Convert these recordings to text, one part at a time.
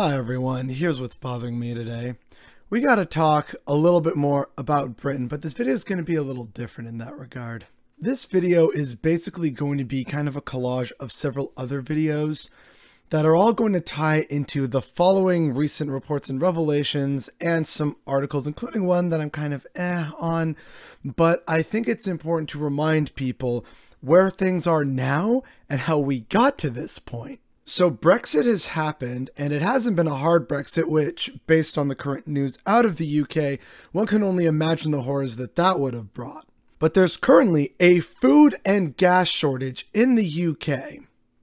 Hi everyone, here's what's bothering me today. We gotta talk a little bit more about Britain, but this video is going to be a little different in that regard. This video is basically going to be kind of a collage of several other videos that are all going to tie into the following recent reports and revelations and some articles, including one that I'm kind of eh on, but I think it's important to remind people where things are now and how we got to this point. So Brexit has happened, and it hasn't been a hard Brexit, which, based on the current news out of the UK, one can only imagine the horrors that that would have brought. But there's currently a food and gas shortage in the UK.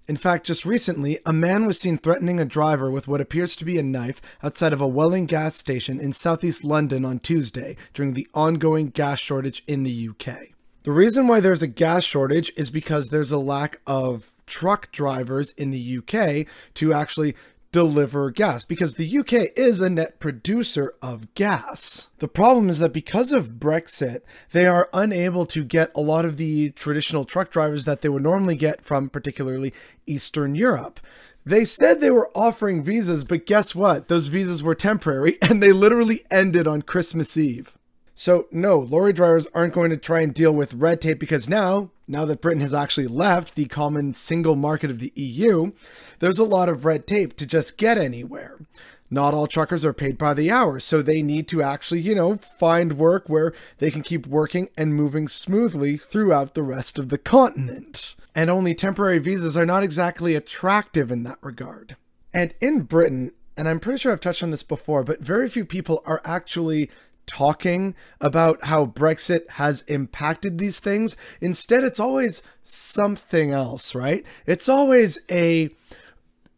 In fact, just recently, a man was seen threatening a driver with what appears to be a knife outside of a Welling gas station in southeast London on Tuesday during the ongoing gas shortage in the UK. The reason why there's a gas shortage is because there's a lack of truck drivers in the UK to actually deliver gas because the UK is a net producer of gas. The problem is that because of Brexit, they are unable to get a lot of the traditional truck drivers that they would normally get from particularly Eastern Europe. They said they were offering visas, but guess what? Those visas were temporary and they literally ended on Christmas Eve. So, no, lorry drivers aren't going to try and deal with red tape because now, now that Britain has actually left the common single market of the EU, there's a lot of red tape to just get anywhere. Not all truckers are paid by the hour, so they need to actually, you know, find work where they can keep working and moving smoothly throughout the rest of the continent. And only temporary visas are not exactly attractive in that regard. And in Britain, and I'm pretty sure I've touched on this before, but very few people are actually talking about how Brexit has impacted these things. Instead, it's always something else, right? It's always a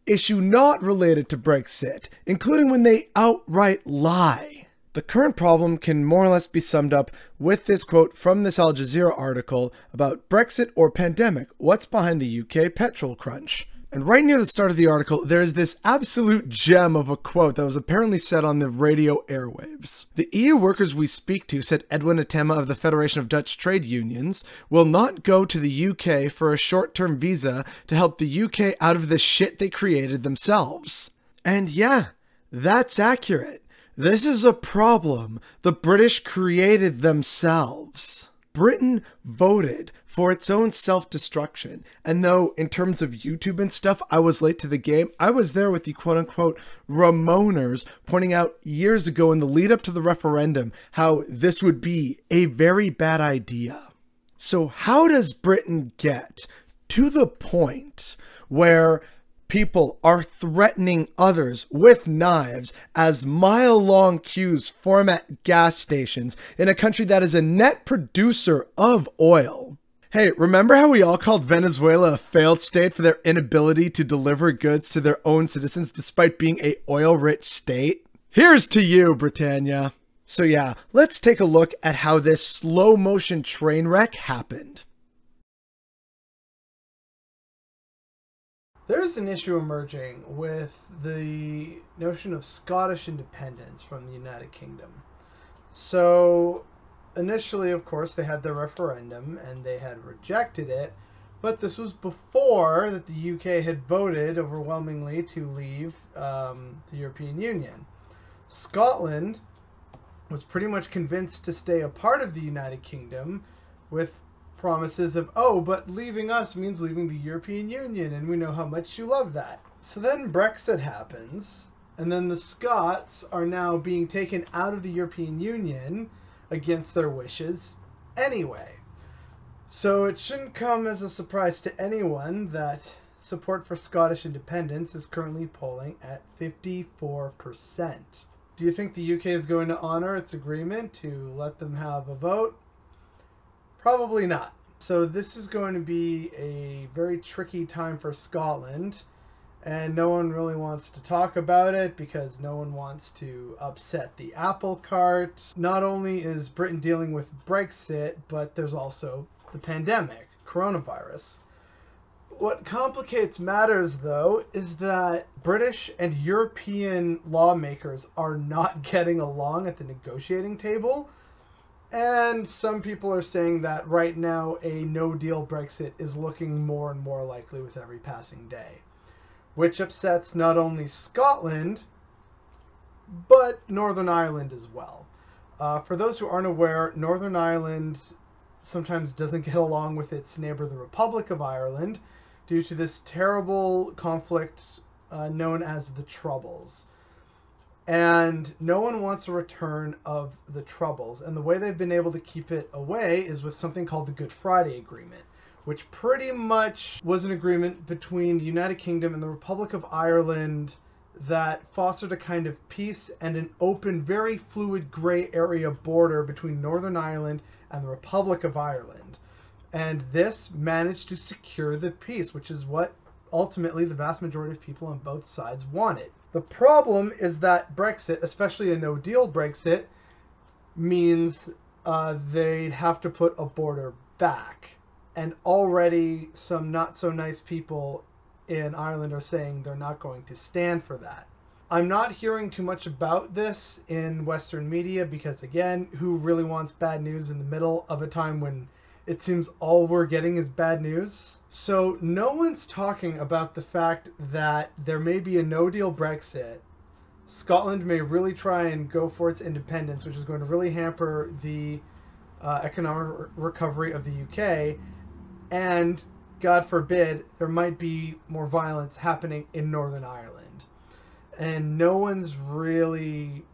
issue not related to Brexit, including when they outright lie. The current problem can more or less be summed up with this quote from this Al Jazeera article about Brexit or pandemic. What's behind the UK petrol crunch? And right near the start of the article, there is this absolute gem of a quote that was apparently said on the radio airwaves. The EU workers we speak to, said Edwin Atema of the Federation of Dutch Trade Unions, will not go to the UK for a short term visa to help the UK out of the shit they created themselves. And yeah, that's accurate. This is a problem the British created themselves. Britain voted for its own self destruction. And though, in terms of YouTube and stuff, I was late to the game, I was there with the quote unquote Remoaners pointing out years ago in the lead up to the referendum how this would be a very bad idea. So, how does Britain get to the point where people are threatening others with knives as mile long queues form at gas stations in a country that is a net producer of oil? Hey, remember how we all called Venezuela a failed state for their inability to deliver goods to their own citizens despite being a oil-rich state? Here's to you, Britannia. So yeah, let's take a look at how this slow motion train wreck happened. There's an issue emerging with the notion of Scottish independence from the United Kingdom. So initially, of course, they had the referendum and they had rejected it, but this was before that the UK had voted overwhelmingly to leave um, the European Union. Scotland was pretty much convinced to stay a part of the United Kingdom with promises of, oh, but leaving us means leaving the European Union, and we know how much you love that. So then Brexit happens, and then the Scots are now being taken out of the European Union against their wishes anyway. So it shouldn't come as a surprise to anyone that support for Scottish independence is currently polling at 54%. Do you think the UK is going to honor its agreement to let them have a vote? Probably not. So this is going to be a very tricky time for Scotland and no one really wants to talk about it because no one wants to upset the apple cart. Not only is Britain dealing with Brexit, but there's also the pandemic, coronavirus. What complicates matters, though, is that British and European lawmakers are not getting along at the negotiating table. And some people are saying that right now a no deal Brexit is looking more and more likely with every passing day. which upsets not only Scotland, but Northern Ireland as well. Uh, for those who aren't aware, Northern Ireland sometimes doesn't get along with its neighbor, the Republic of Ireland, due to this terrible conflict uh, known as the Troubles. And no one wants a return of the Troubles. And the way they've been able to keep it away is with something called the Good Friday Agreement, which pretty much was an agreement between the United Kingdom and the Republic of Ireland that fostered a kind of peace and an open, very fluid gray area border between Northern Ireland and the Republic of Ireland. And this managed to secure the peace, which is what ultimately the vast majority of people on both sides wanted. The problem is that Brexit, especially a no deal Brexit, means uh, they'd have to put a border back. And already some not so nice people in Ireland are saying they're not going to stand for that. I'm not hearing too much about this in Western media because, again, who really wants bad news in the middle of a time when it seems all we're getting is bad news? So, no one's talking about the fact that there may be a no deal Brexit. Scotland may really try and go for its independence, which is going to really hamper the uh, economic re- recovery of the UK. And, God forbid, there might be more violence happening in Northern Ireland and no one's really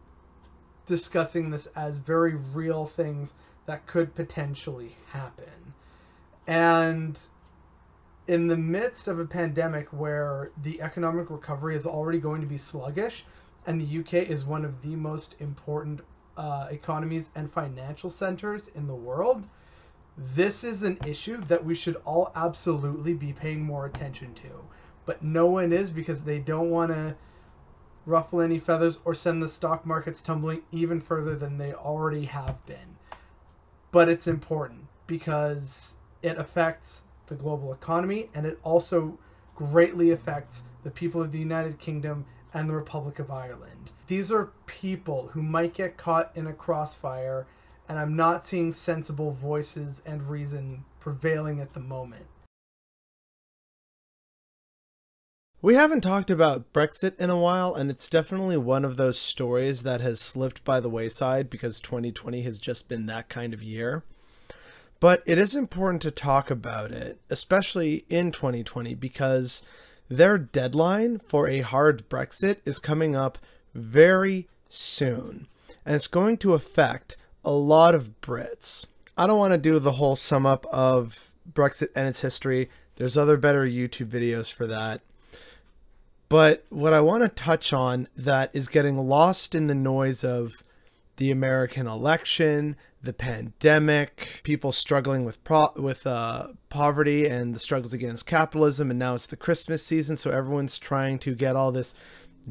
discussing this as very real things that could potentially happen. And in the midst of a pandemic where the economic recovery is already going to be sluggish, and the UK is one of the most important uh, economies and financial centers in the world, this is an issue that we should all absolutely be paying more attention to. But no one is because they don't want to ruffle any feathers, or send the stock markets tumbling even further than they already have been. But it's important because it affects the global economy and it also greatly affects the people of the United Kingdom and the Republic of Ireland. These are people who might get caught in a crossfire, and I'm not seeing sensible voices and reason prevailing at the moment. We haven't talked about Brexit in a while, and it's definitely one of those stories that has slipped by the wayside because 2020 has just been that kind of year. But it is important to talk about it, especially in 2020, because their deadline for a hard Brexit is coming up very soon, and it's going to affect a lot of Brits. I don't want to do the whole sum up of Brexit and its history. There's other better YouTube videos for that. But what I want to touch on that is getting lost in the noise of the American election, the pandemic, people struggling with pro- with uh, poverty and the struggles against capitalism, and now it's the Christmas season, so everyone's trying to get all this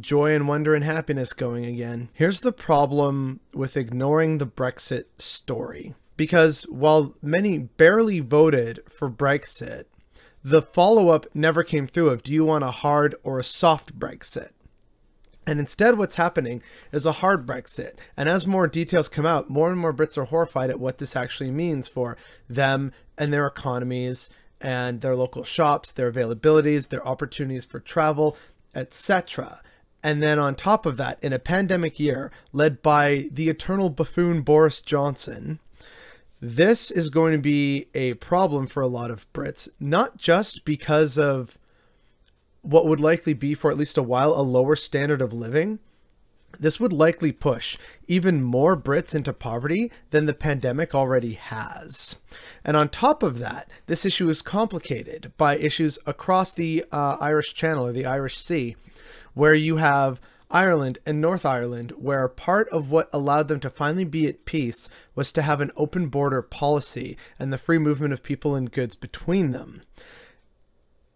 joy and wonder and happiness going again. Here's the problem with ignoring the Brexit story. Because while many barely voted for Brexit, the follow up never came through of do you want a hard or a soft Brexit? And instead, what's happening is a hard Brexit. And as more details come out, more and more Brits are horrified at what this actually means for them and their economies and their local shops, their availabilities, their opportunities for travel, etc. And then on top of that, in a pandemic year led by the eternal buffoon Boris Johnson, this is going to be a problem for a lot of Brits, not just because of what would likely be for at least a while a lower standard of living. This would likely push even more Brits into poverty than the pandemic already has. And on top of that, this issue is complicated by issues across the uh, Irish Channel or the Irish Sea, where you have Ireland and North Ireland, where part of what allowed them to finally be at peace was to have an open border policy and the free movement of people and goods between them.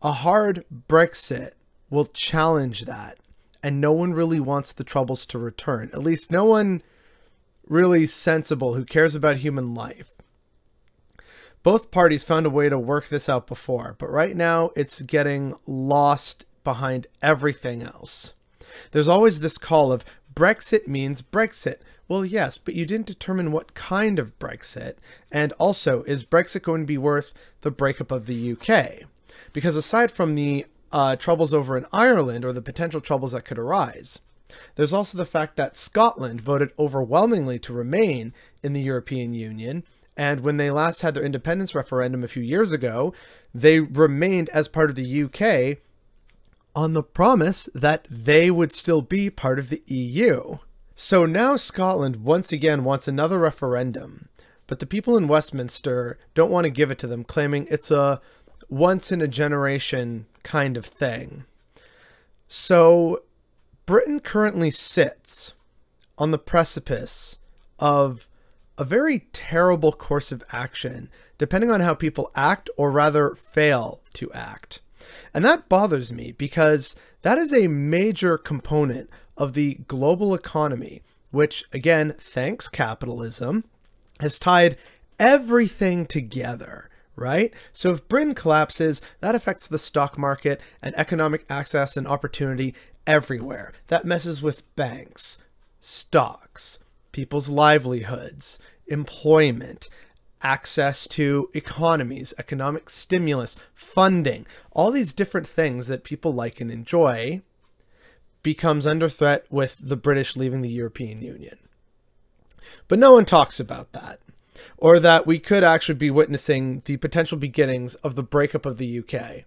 A hard Brexit will challenge that, and no one really wants the troubles to return. At least, no one really sensible who cares about human life. Both parties found a way to work this out before, but right now it's getting lost behind everything else. There's always this call of Brexit means Brexit. Well, yes, but you didn't determine what kind of Brexit. And also, is Brexit going to be worth the breakup of the UK? Because aside from the uh, troubles over in Ireland or the potential troubles that could arise. There's also the fact that Scotland voted overwhelmingly to remain in the European Union, and when they last had their independence referendum a few years ago, they remained as part of the UK on the promise that they would still be part of the EU. So now Scotland once again wants another referendum, but the people in Westminster don't want to give it to them, claiming it's a once in a generation kind of thing. So Britain currently sits on the precipice of a very terrible course of action, depending on how people act or rather fail to act. And that bothers me because that is a major component of the global economy, which, again, thanks capitalism, has tied everything together, right? So if Britain collapses, that affects the stock market and economic access and opportunity everywhere. That messes with banks, stocks, people's livelihoods, employment, access to economies, economic stimulus, funding, all these different things that people like and enjoy becomes under threat with the British leaving the European Union. But no one talks about that. Or that we could actually be witnessing the potential beginnings of the breakup of the UK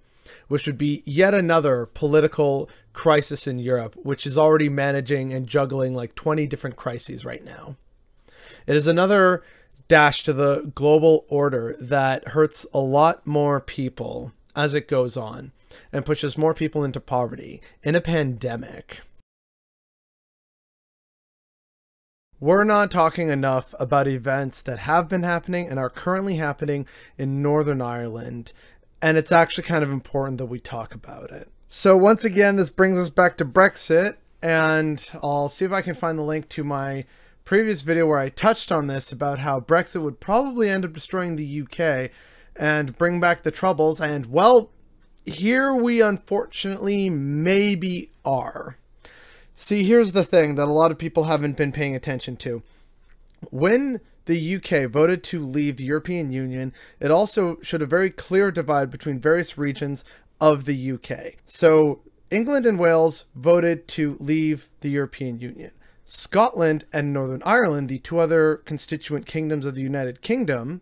which would be yet another political crisis in Europe, which is already managing and juggling like 20 different crises right now. It is another dash to the global order that hurts a lot more people as it goes on and pushes more people into poverty in a pandemic. We're not talking enough about events that have been happening and are currently happening in Northern Ireland and it's actually kind of important that we talk about it. So once again, this brings us back to Brexit, and I'll see if I can find the link to my previous video where I touched on this about how Brexit would probably end up destroying the UK and bring back the troubles, and well, here we unfortunately maybe are. See, here's the thing that a lot of people haven't been paying attention to. When the UK voted to leave the European Union, it also showed a very clear divide between various regions of the UK. So England and Wales voted to leave the European Union. Scotland and Northern Ireland, the two other constituent kingdoms of the United Kingdom,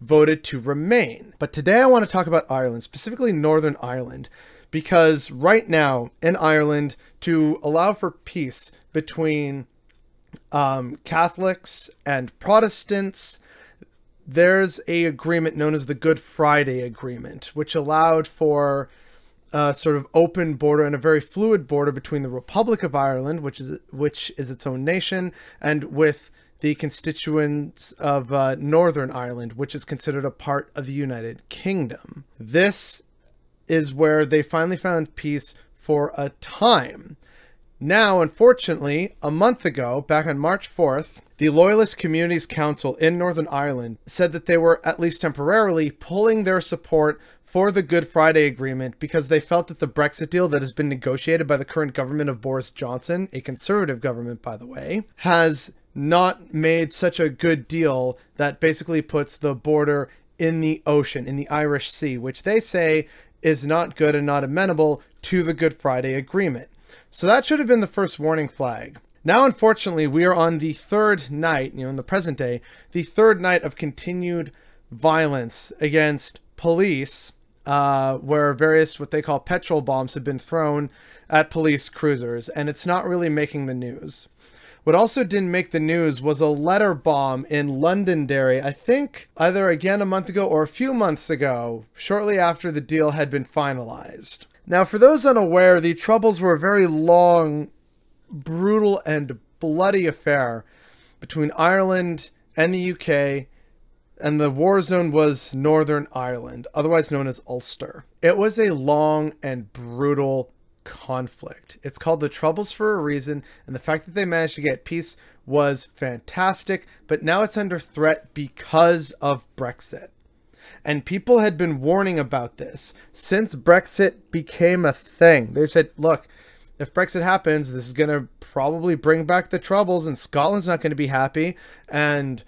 voted to remain. But today I want to talk about Ireland, specifically Northern Ireland, because right now in Ireland, to allow for peace between um, Catholics and Protestants. There's a agreement known as the Good Friday Agreement, which allowed for a sort of open border and a very fluid border between the Republic of Ireland, which is which is its own nation, and with the constituents of uh, Northern Ireland, which is considered a part of the United Kingdom. This is where they finally found peace for a time. Now, unfortunately, a month ago, back on March 4th, the Loyalist Communities Council in Northern Ireland said that they were, at least temporarily, pulling their support for the Good Friday Agreement because they felt that the Brexit deal that has been negotiated by the current government of Boris Johnson, a conservative government, by the way, has not made such a good deal that basically puts the border in the ocean, in the Irish Sea, which they say is not good and not amenable to the Good Friday Agreement. So that should have been the first warning flag. Now, unfortunately, we are on the third night, you know, in the present day, the third night of continued violence against police, uh, where various what they call petrol bombs have been thrown at police cruisers, and it's not really making the news. What also didn't make the news was a letter bomb in Londonderry, I think either again a month ago or a few months ago, shortly after the deal had been finalized. Now, for those unaware, the Troubles were a very long, brutal, and bloody affair between Ireland and the UK, and the war zone was Northern Ireland, otherwise known as Ulster. It was a long and brutal conflict. It's called the Troubles for a reason, and the fact that they managed to get peace was fantastic, but now it's under threat because of Brexit. And people had been warning about this since Brexit became a thing. They said, look, if Brexit happens, this is going to probably bring back the troubles, and Scotland's not going to be happy. And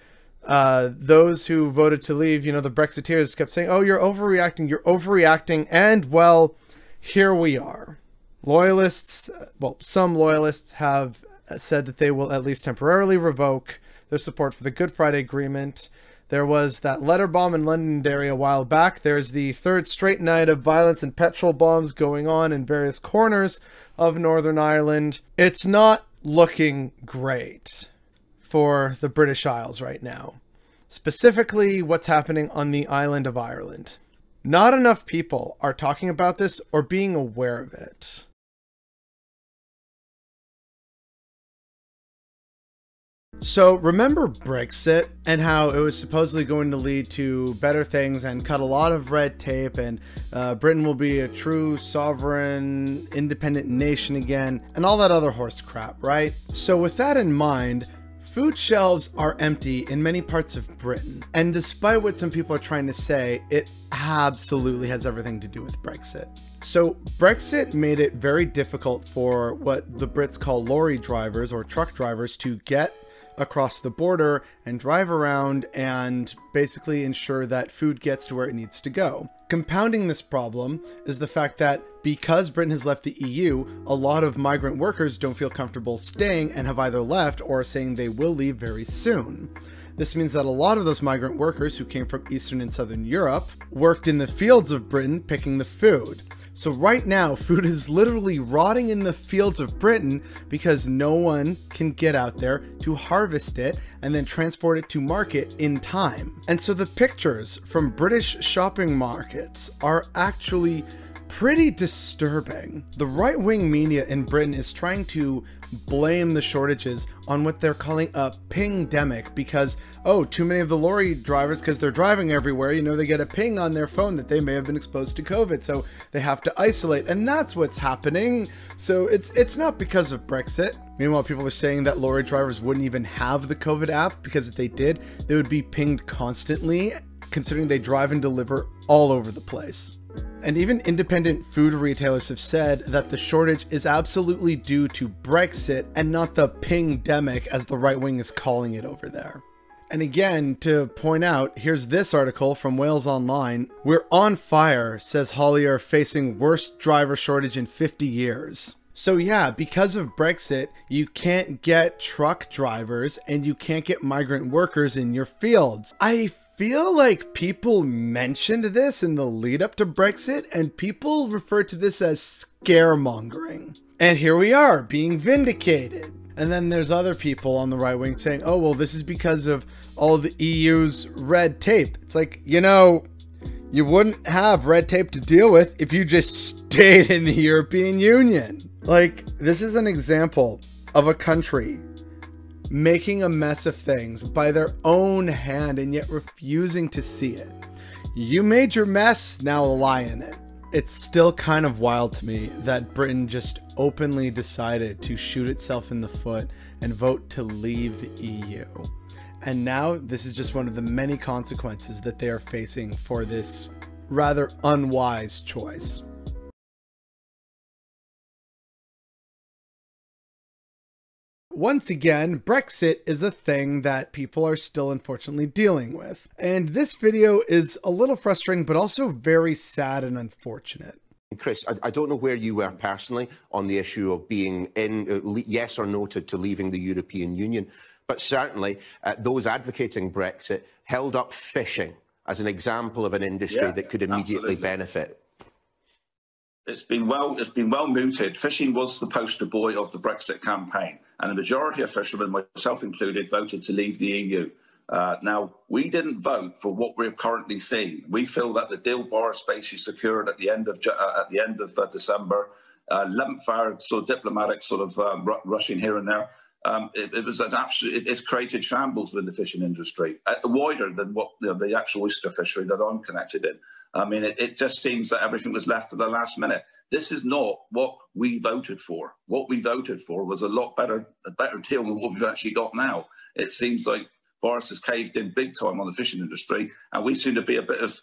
uh, those who voted to leave, you know, the Brexiteers kept saying, oh, you're overreacting, you're overreacting. And, well, here we are. Loyalists, well, some loyalists have said that they will at least temporarily revoke their support for the Good Friday Agreement. There was that letter bomb in Londonderry a while back. There's the third straight night of violence and petrol bombs going on in various corners of Northern Ireland. It's not looking great for the British Isles right now. Specifically, what's happening on the island of Ireland. Not enough people are talking about this or being aware of it. So, remember Brexit and how it was supposedly going to lead to better things and cut a lot of red tape, and uh, Britain will be a true sovereign, independent nation again, and all that other horse crap, right? So, with that in mind, Food shelves are empty in many parts of Britain, and despite what some people are trying to say, it absolutely has everything to do with Brexit. So, Brexit made it very difficult for what the Brits call lorry drivers or truck drivers to get across the border and drive around and basically ensure that food gets to where it needs to go. Compounding this problem is the fact that because Britain has left the EU, a lot of migrant workers don't feel comfortable staying and have either left or are saying they will leave very soon. This means that a lot of those migrant workers who came from Eastern and Southern Europe worked in the fields of Britain picking the food. So right now, food is literally rotting in the fields of Britain because no one can get out there to harvest it and then transport it to market in time. And so the pictures from British shopping markets are actually pretty disturbing. The right wing media in Britain is trying to blame the shortages on what they're calling a pingdemic because, oh, too many of the lorry drivers, because they're driving everywhere, you know, they get a ping on their phone that they may have been exposed to COVID, so they have to isolate. And that's what's happening. So it's it's not because of Brexit. Meanwhile, people are saying that lorry drivers wouldn't even have the COVID app because if they did, they would be pinged constantly, considering they drive and deliver all over the place. And even independent food retailers have said that the shortage is absolutely due to Brexit and not the pingdemic, as the right wing is calling it over there. And again, to point out, here's this article from Wales Online. We're on fire, says haulier, facing worst driver shortage in 50 years. So yeah, because of Brexit, you can't get truck drivers and you can't get migrant workers in your fields. I feel like people mentioned this in the lead up to Brexit, and people refer to this as scaremongering. And here we are, being vindicated. And then there's other people on the right wing saying, oh, well, this is because of all the EU's red tape. It's like, you know, you wouldn't have red tape to deal with if you just stayed in the European Union. Like, this is an example of a country making a mess of things by their own hand and yet refusing to see it. You made your mess, now lie in it. It's still kind of wild to me that Britain just openly decided to shoot itself in the foot and vote to leave the EU. And now this is just one of the many consequences that they are facing for this rather unwise choice. Once again, Brexit is a thing that people are still unfortunately dealing with. And this video is a little frustrating, but also very sad and unfortunate. Chris, I, I, don't know where you were personally on the issue of being in, uh, yes or no to, to, leaving the European Union, but certainly uh, those advocating Brexit held up fishing as an example of an industry yeah, that could immediately absolutely. benefit it's been well it's been well mooted. Fishing was the poster boy of the Brexit campaign, and the majority of fishermen, myself included, voted to leave the EU. Uh, now, we didn't vote for what we're currently seeing. We feel that the deal Boris is secured at the end of uh, at the end of uh, December, uh, 11th hour sort of diplomatic sort of um, rushing here and there. Um, it, it, was an absolute. It, it's created shambles within the fishing industry, uh, wider than what you know, the actual oyster fishery that I'm connected in. I mean, it, it, just seems that everything was left to the last minute. This is not what we voted for. What we voted for was a lot better, a better deal than what we've actually got now. It seems like Boris has caved in big time on the fishing industry, and we seem to be a bit of,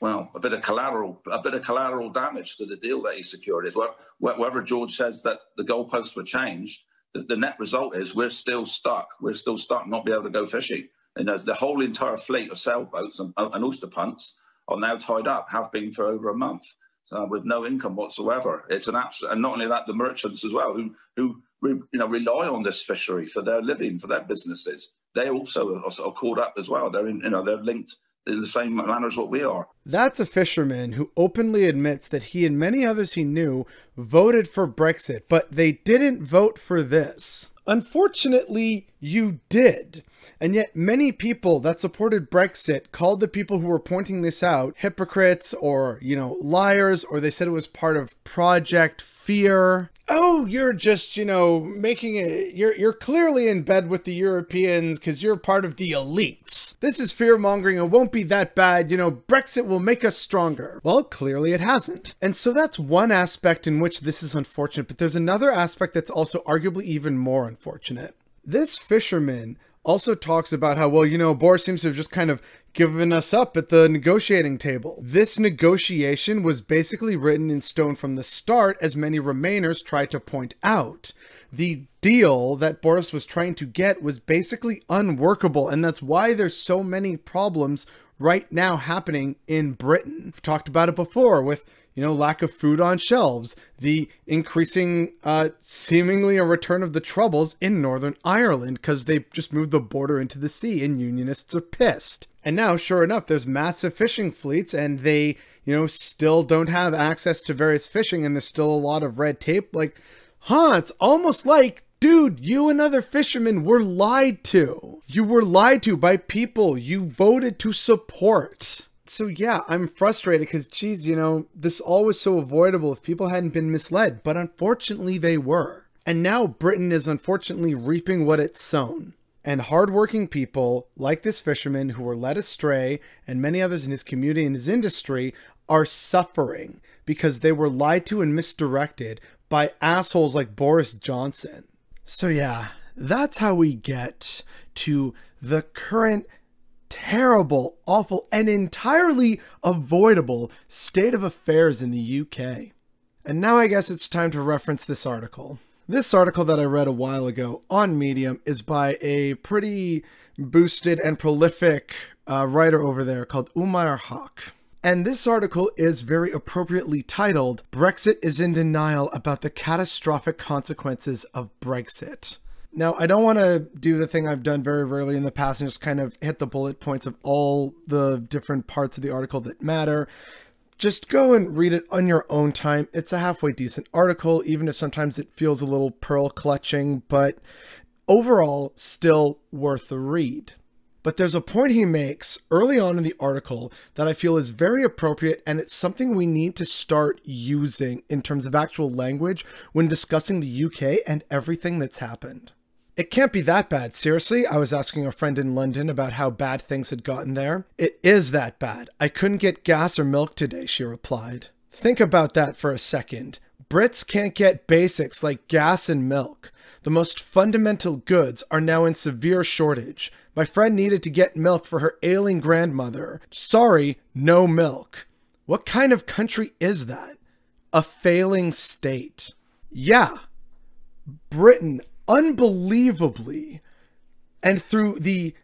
well, a bit of collateral, a bit of collateral damage to the deal that he secured. Is whether George says that the goalposts were changed, the, net result is we're still stuck. We're still stuck, not be able to go fishing. And the whole entire fleet of sailboats and, and oyster punts are now tied up, have been for over a month. uh, with no income whatsoever. It's an absolute, and not only that, the merchants as well, who who you know rely on this fishery for their living, for their businesses. They also are, are caught up as well. They're in, you know they're linked in the same manner as what we are. That's a fisherman who openly admits that he and many others he knew voted for Brexit, but they didn't vote for this. Unfortunately, you did. And yet, many people that supported Brexit called the people who were pointing this out hypocrites or, you know, liars, or they said it was part of Project Fear. Oh, you're just, you know, making it, you're, you're clearly in bed with the Europeans because you're part of the elites. This is fear mongering. It won't be that bad. You know, Brexit will make us stronger. Well, clearly it hasn't. And so that's one aspect in which this is unfortunate, but there's another aspect that's also arguably even more unfortunate. This fisherman also talks about how, well, you know, Boris seems to have just kind of given us up at the negotiating table. This negotiation was basically written in stone from the start, as many Remainers tried to point out. The deal that Boris was trying to get was basically unworkable, and that's why there's so many problems right now happening in Britain. We've talked about it before with you know, lack of food on shelves, the increasing, uh, seemingly a return of the troubles in Northern Ireland because they just moved the border into the sea and unionists are pissed. And now, sure enough, there's massive fishing fleets and they, you know, still don't have access to various fishing and there's still a lot of red tape. Like, huh, it's almost like Dude, you and other fishermen were lied to. You were lied to by people you voted to support so yeah, I'm frustrated because, geez, you know, this all was so avoidable if people hadn't been misled, but unfortunately they were. And now Britain is unfortunately reaping what it's sown. And hardworking people, like this fisherman who were led astray, and many others in his community and his industry, are suffering because they were lied to and misdirected by assholes like Boris Johnson. So yeah, that's how we get to the current terrible, awful, and entirely avoidable state of affairs in the UK. And now I guess it's time to reference this article. This article that I read a while ago on Medium is by a pretty boosted and prolific uh, writer over there called Umair Haque. And this article is very appropriately titled Brexit is in Denial About the Catastrophic Consequences of Brexit. Now, I don't want to do the thing I've done very rarely in the past and just kind of hit the bullet points of all the different parts of the article that matter. Just go and read it on your own time. It's a halfway decent article, even if sometimes it feels a little pearl clutching, but overall, still worth the read. But there's a point he makes early on in the article that I feel is very appropriate, and it's something we need to start using in terms of actual language when discussing the UK and everything that's happened. It can't be that bad. Seriously, I was asking a friend in London about how bad things had gotten there. It is that bad. I couldn't get gas or milk today, she replied. Think about that for a second. Brits can't get basics like gas and milk. The most fundamental goods are now in severe shortage. My friend needed to get milk for her ailing grandmother. Sorry, no milk. What kind of country is that? A failing state. Yeah. Britain unbelievably and through the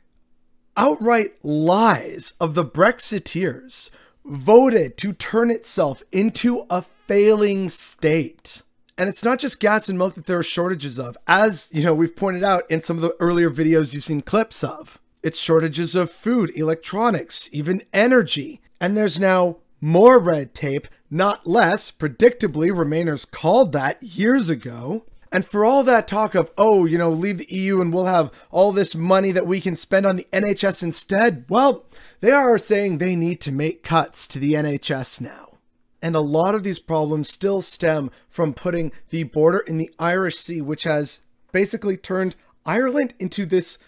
outright lies of the Brexiteers, voted to turn itself into a failing state. And it's not just gas and milk that there are shortages of, as you know, we've pointed out in some of the earlier videos you've seen clips of. It's shortages of food, electronics, even energy. And there's now more red tape, not less. Predictably, Remainers called that years ago. And for all that talk of, oh, you know, leave the EU and we'll have all this money that we can spend on the NHS instead, well, they are saying they need to make cuts to the NHS now. And a lot of these problems still stem from putting the border in the Irish Sea, which has basically turned Ireland into this,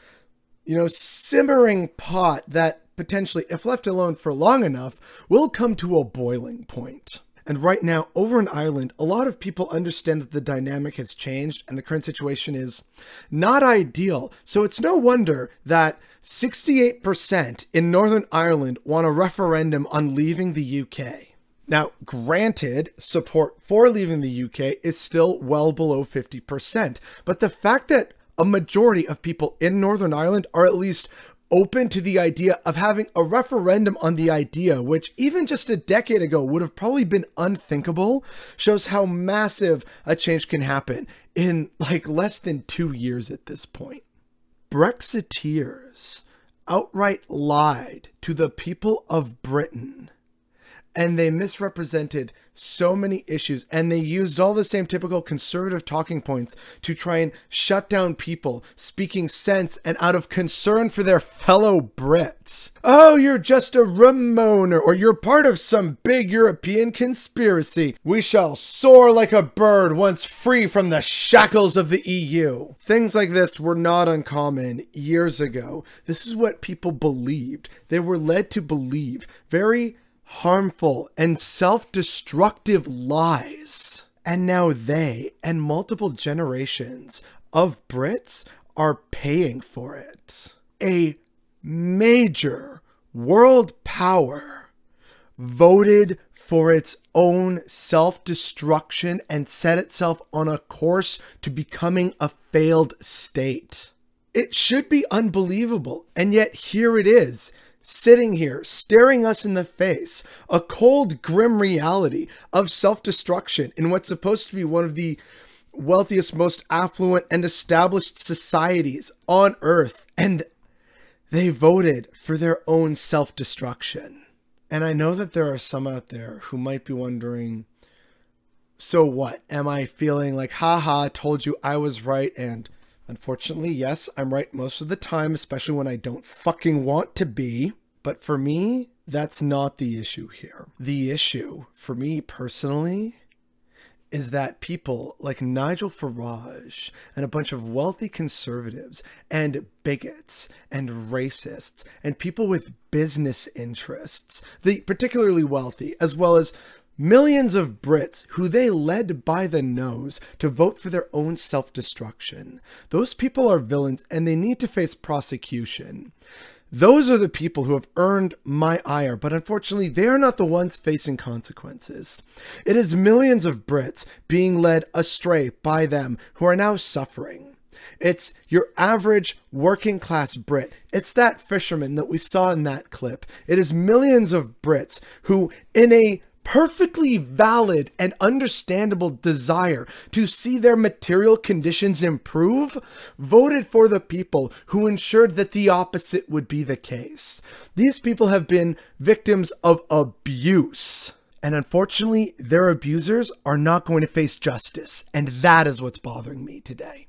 you know, simmering pot that potentially, if left alone for long enough, will come to a boiling point. And right now, over in Ireland, a lot of people understand that the dynamic has changed and the current situation is not ideal. So it's no wonder that 68% in Northern Ireland want a referendum on leaving the UK. Now, granted, support for leaving the UK is still well below 50%, but the fact that a majority of people in Northern Ireland are at least open to the idea of having a referendum on the idea, which even just a decade ago would have probably been unthinkable, shows how massive a change can happen in like less than two years at this point. Brexiteers outright lied to the people of Britain and they misrepresented so many issues and they used all the same typical conservative talking points to try and shut down people speaking sense and out of concern for their fellow Brits. Oh, you're just a Remoaner or you're part of some big European conspiracy. We shall soar like a bird once free from the shackles of the EU. Things like this were not uncommon years ago. This is what people believed. They were led to believe very harmful and self destructive lies. And now they and multiple generations of Brits are paying for it. A major world power voted for its own self destruction and set itself on a course to becoming a failed state. It should be unbelievable, and yet here it is sitting here staring us in the face a cold, grim reality of self destruction in what's supposed to be one of the wealthiest, most affluent, and established societies on earth. And they voted for their own self destruction. And I know that there are some out there who might be wondering so what? Am I feeling like, haha, told you I was right and Unfortunately, yes, I'm right most of the time, especially when I don't fucking want to be. But for me, that's not the issue here. The issue, for me personally, is that people like Nigel Farage and a bunch of wealthy conservatives and bigots and racists and people with business interests, the particularly wealthy, as well as Millions of Brits who they led by the nose to vote for their own self destruction. Those people are villains and they need to face prosecution. Those are the people who have earned my ire, but unfortunately, they are not the ones facing consequences. It is millions of Brits being led astray by them who are now suffering. It's your average working class Brit. It's that fisherman that we saw in that clip. It is millions of Brits who, in a perfectly valid and understandable desire to see their material conditions improve, voted for the people who ensured that the opposite would be the case. These people have been victims of abuse. And unfortunately, their abusers are not going to face justice. And that is what's bothering me today.